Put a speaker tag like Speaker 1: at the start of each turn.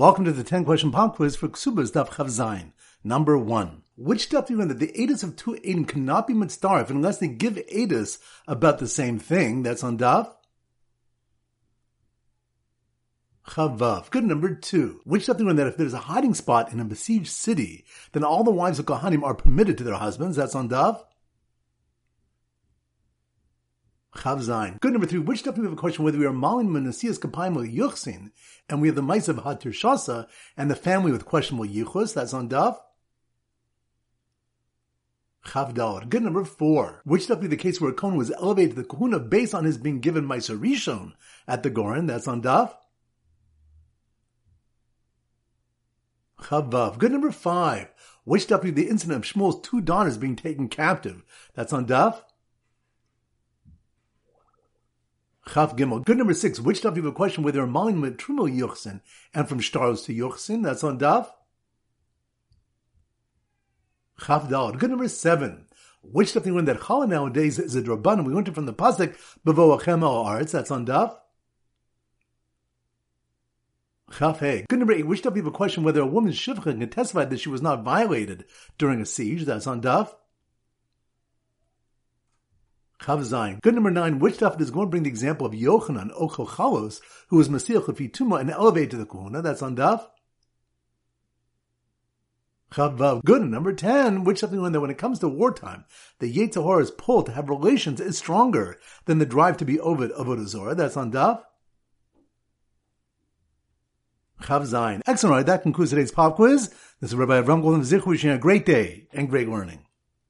Speaker 1: Welcome to the 10 question pop quiz for Kesubos Daf Chav Zayin. Number one. Which Daf do you learn that the Adis of two Adim cannot be mitzdarif unless they give Adis about the same thing? That's on Daf. Chavav. Good number two. Which Daf do you learn that if there's a hiding spot in a besieged city, then all the wives of Kohanim are permitted to their husbands? That's on Daf. Chav. Good number three. Which do we have a question whether we are Malin Menasias Kapayim Yuchsin, and we have the mice of Hatir Shasa, and the family with questionable Yichus? That's on Daf. Chavdal. Good number four. Which be the case where a Kohen was elevated to the Kahuna based on his being given Maisa Rishon at the Goran? That's on Daf. Chavav. Good number five. Which be the incident of Shmuel's two daughters being taken captive? That's on Daf. Chav Gimel. Good number six. Which Daf you have a question whether a Malin with Trumel Yuchsin and from Stars to Yuchsin? That's on Daf. Chav Dalad. Good number seven. Which Daf you learn that Chala nowadays is a Draban? We learned it from the Pasuk, Achem Arts. That's on Daf. Chaf Hey. Good number eight. Which Daf you have a question whether a woman's Shivcha can testify that she was not violated during a siege? That's on Daf. Chav Zayin. Good number nine, which stuff is going to bring the example of Yochanan Ochel Chalos, who was Masiach Lefituma and elevated to the Kuhuna. That's on Daf. Chav Vav. Good number ten, which something when that when it comes to wartime, the Yetzer Hara's pull to have relations is stronger than the drive to be Ovid Avodah Zorah. That's on Daf. Chav Zayin. Excellent. Right, that concludes today's pop quiz. This is Rabbi Avram Golden Zich wishing a great day and great learning.